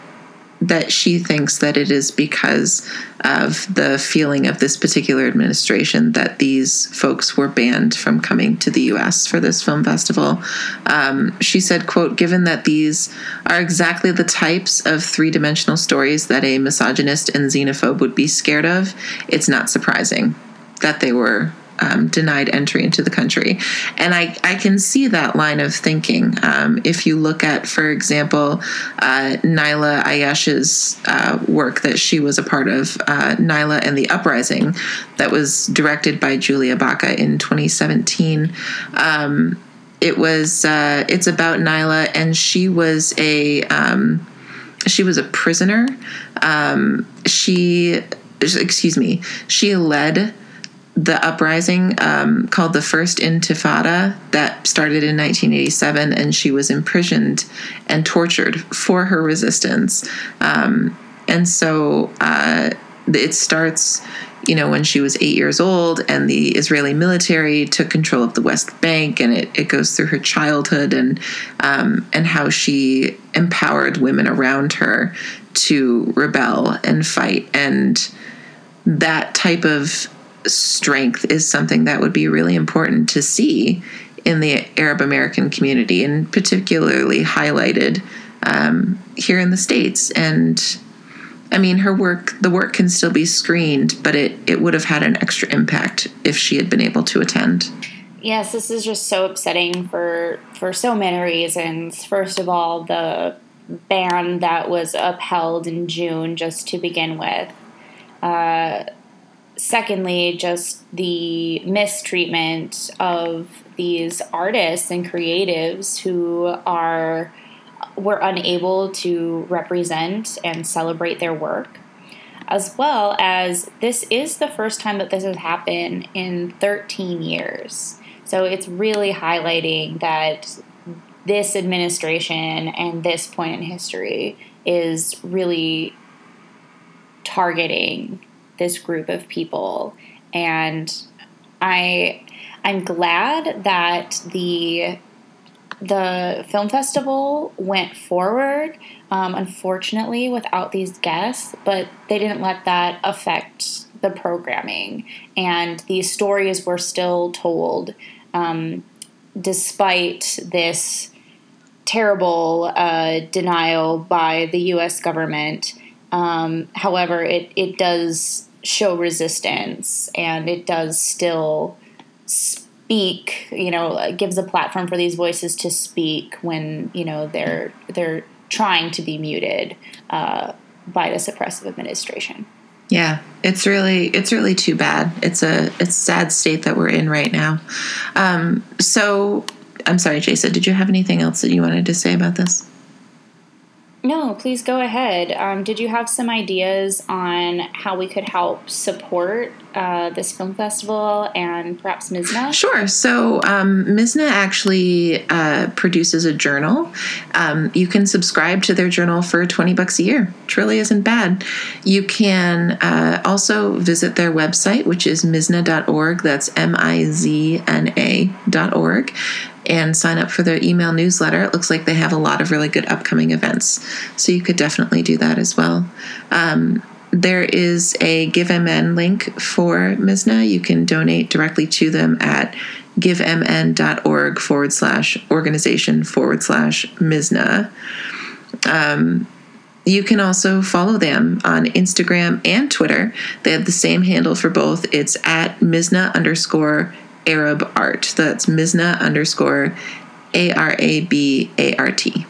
that she thinks that it is because of the feeling of this particular administration that these folks were banned from coming to the U.S. for this film festival. Um, she said, "quote Given that these are exactly the types of three-dimensional stories that a misogynist and xenophobe would be scared of, it's not surprising that they were." Um, denied entry into the country. And I, I can see that line of thinking. Um, if you look at, for example, uh, Naila Ayesh's uh, work that she was a part of, uh, Naila and the Uprising, that was directed by Julia Bacha in 2017. Um, it was uh, it's about Naila, and she was a um, she was a prisoner. Um, she excuse me, she led the uprising um, called the First Intifada that started in 1987, and she was imprisoned and tortured for her resistance. Um, and so uh, it starts, you know, when she was eight years old, and the Israeli military took control of the West Bank, and it, it goes through her childhood and um, and how she empowered women around her to rebel and fight and that type of strength is something that would be really important to see in the Arab American community and particularly highlighted um, here in the States. And I mean, her work, the work can still be screened, but it, it would have had an extra impact if she had been able to attend. Yes, this is just so upsetting for for so many reasons. First of all, the ban that was upheld in June, just to begin with. Uh, secondly, just the mistreatment of these artists and creatives who are were unable to represent and celebrate their work. as well as this is the first time that this has happened in 13 years. So it's really highlighting that this administration and this point in history is really targeting this group of people and I I'm glad that the the film festival went forward um, unfortunately without these guests but they didn't let that affect the programming and these stories were still told um, despite this terrible uh, denial by the US government. Um, however, it, it does show resistance and it does still speak, you know, gives a platform for these voices to speak when, you know, they're, they're trying to be muted uh, by the suppressive administration. Yeah, it's really it's really too bad. It's a it's a sad state that we're in right now. Um, so I'm sorry, Jason. Did you have anything else that you wanted to say about this? No, please go ahead. Um, did you have some ideas on how we could help support uh, this film festival and perhaps Mizna? Sure. So, um, Mizna actually uh, produces a journal. Um, you can subscribe to their journal for 20 bucks a year. It really isn't bad. You can uh, also visit their website, which is mizna.org. That's M I Z N A.org and sign up for their email newsletter. It looks like they have a lot of really good upcoming events. So you could definitely do that as well. Um, there is a GiveMN link for Mizna. You can donate directly to them at givemn.org forward slash organization forward slash Mizna. Um, you can also follow them on Instagram and Twitter. They have the same handle for both. It's at Mizna underscore Arab art. That's Mizna underscore A R A B A R T.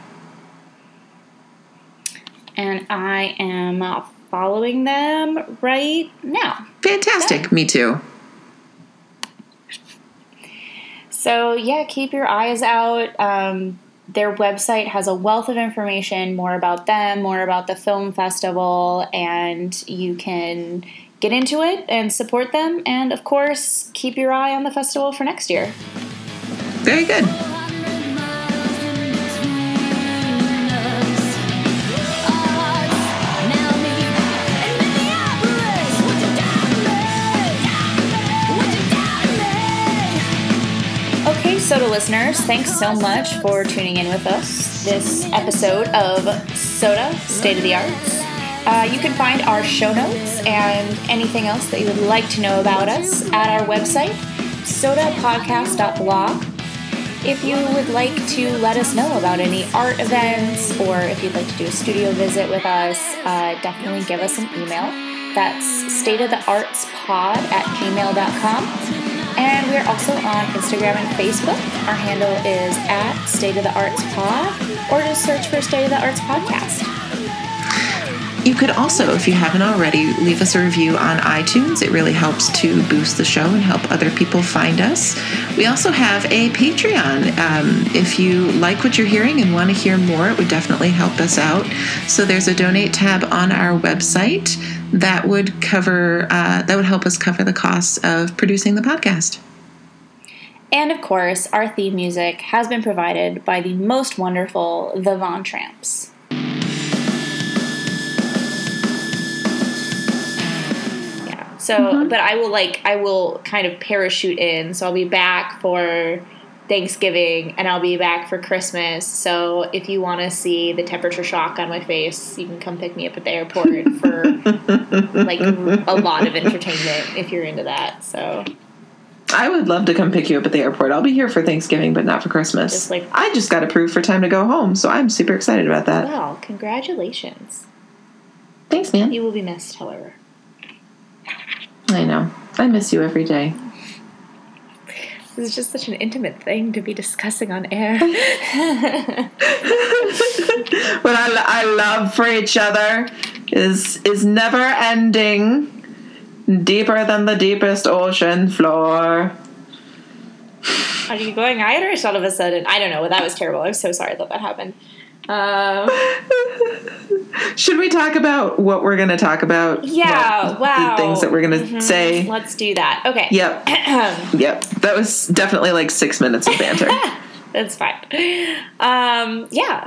And I am following them right now. Fantastic. Me too. So, yeah, keep your eyes out. Um, their website has a wealth of information more about them, more about the film festival, and you can get into it and support them. And of course, keep your eye on the festival for next year. Very good. Okay, Soda listeners, thanks so much for tuning in with us this episode of Soda State of the Arts. Uh, you can find our show notes and anything else that you would like to know about us at our website, sodapodcast.blog. If you would like to let us know about any art events or if you'd like to do a studio visit with us, uh, definitely give us an email. That's stateoftheartspod at gmail.com. And we're also on Instagram and Facebook. Our handle is at State of the Arts Pod, or just search for State of the Arts Podcast. Could also, if you haven't already, leave us a review on iTunes. It really helps to boost the show and help other people find us. We also have a Patreon. Um, if you like what you're hearing and want to hear more, it would definitely help us out. So there's a donate tab on our website that would cover uh, that would help us cover the costs of producing the podcast. And of course, our theme music has been provided by the most wonderful The Von Tramps. So, mm-hmm. but I will like I will kind of parachute in. So I'll be back for Thanksgiving and I'll be back for Christmas. So if you want to see the temperature shock on my face, you can come pick me up at the airport for like a lot of entertainment if you're into that. So I would love to come pick you up at the airport. I'll be here for Thanksgiving, but not for Christmas. Just like I just got approved for time to go home, so I'm super excited about that. Wow, congratulations. Thanks, man. You will be missed, however. I know. I miss you every day. This is just such an intimate thing to be discussing on air. what I, I love for each other is is never ending, deeper than the deepest ocean floor. Are you going Irish all of a sudden? I don't know. That was terrible. I'm so sorry that that happened. Um, Should we talk about what we're going to talk about? Yeah, What- wow. The things that we're going to Mhm. say. Let's do that. Okay. Yep. Yep. That was definitely like six minutes of banter. That's fine. Um, yeah.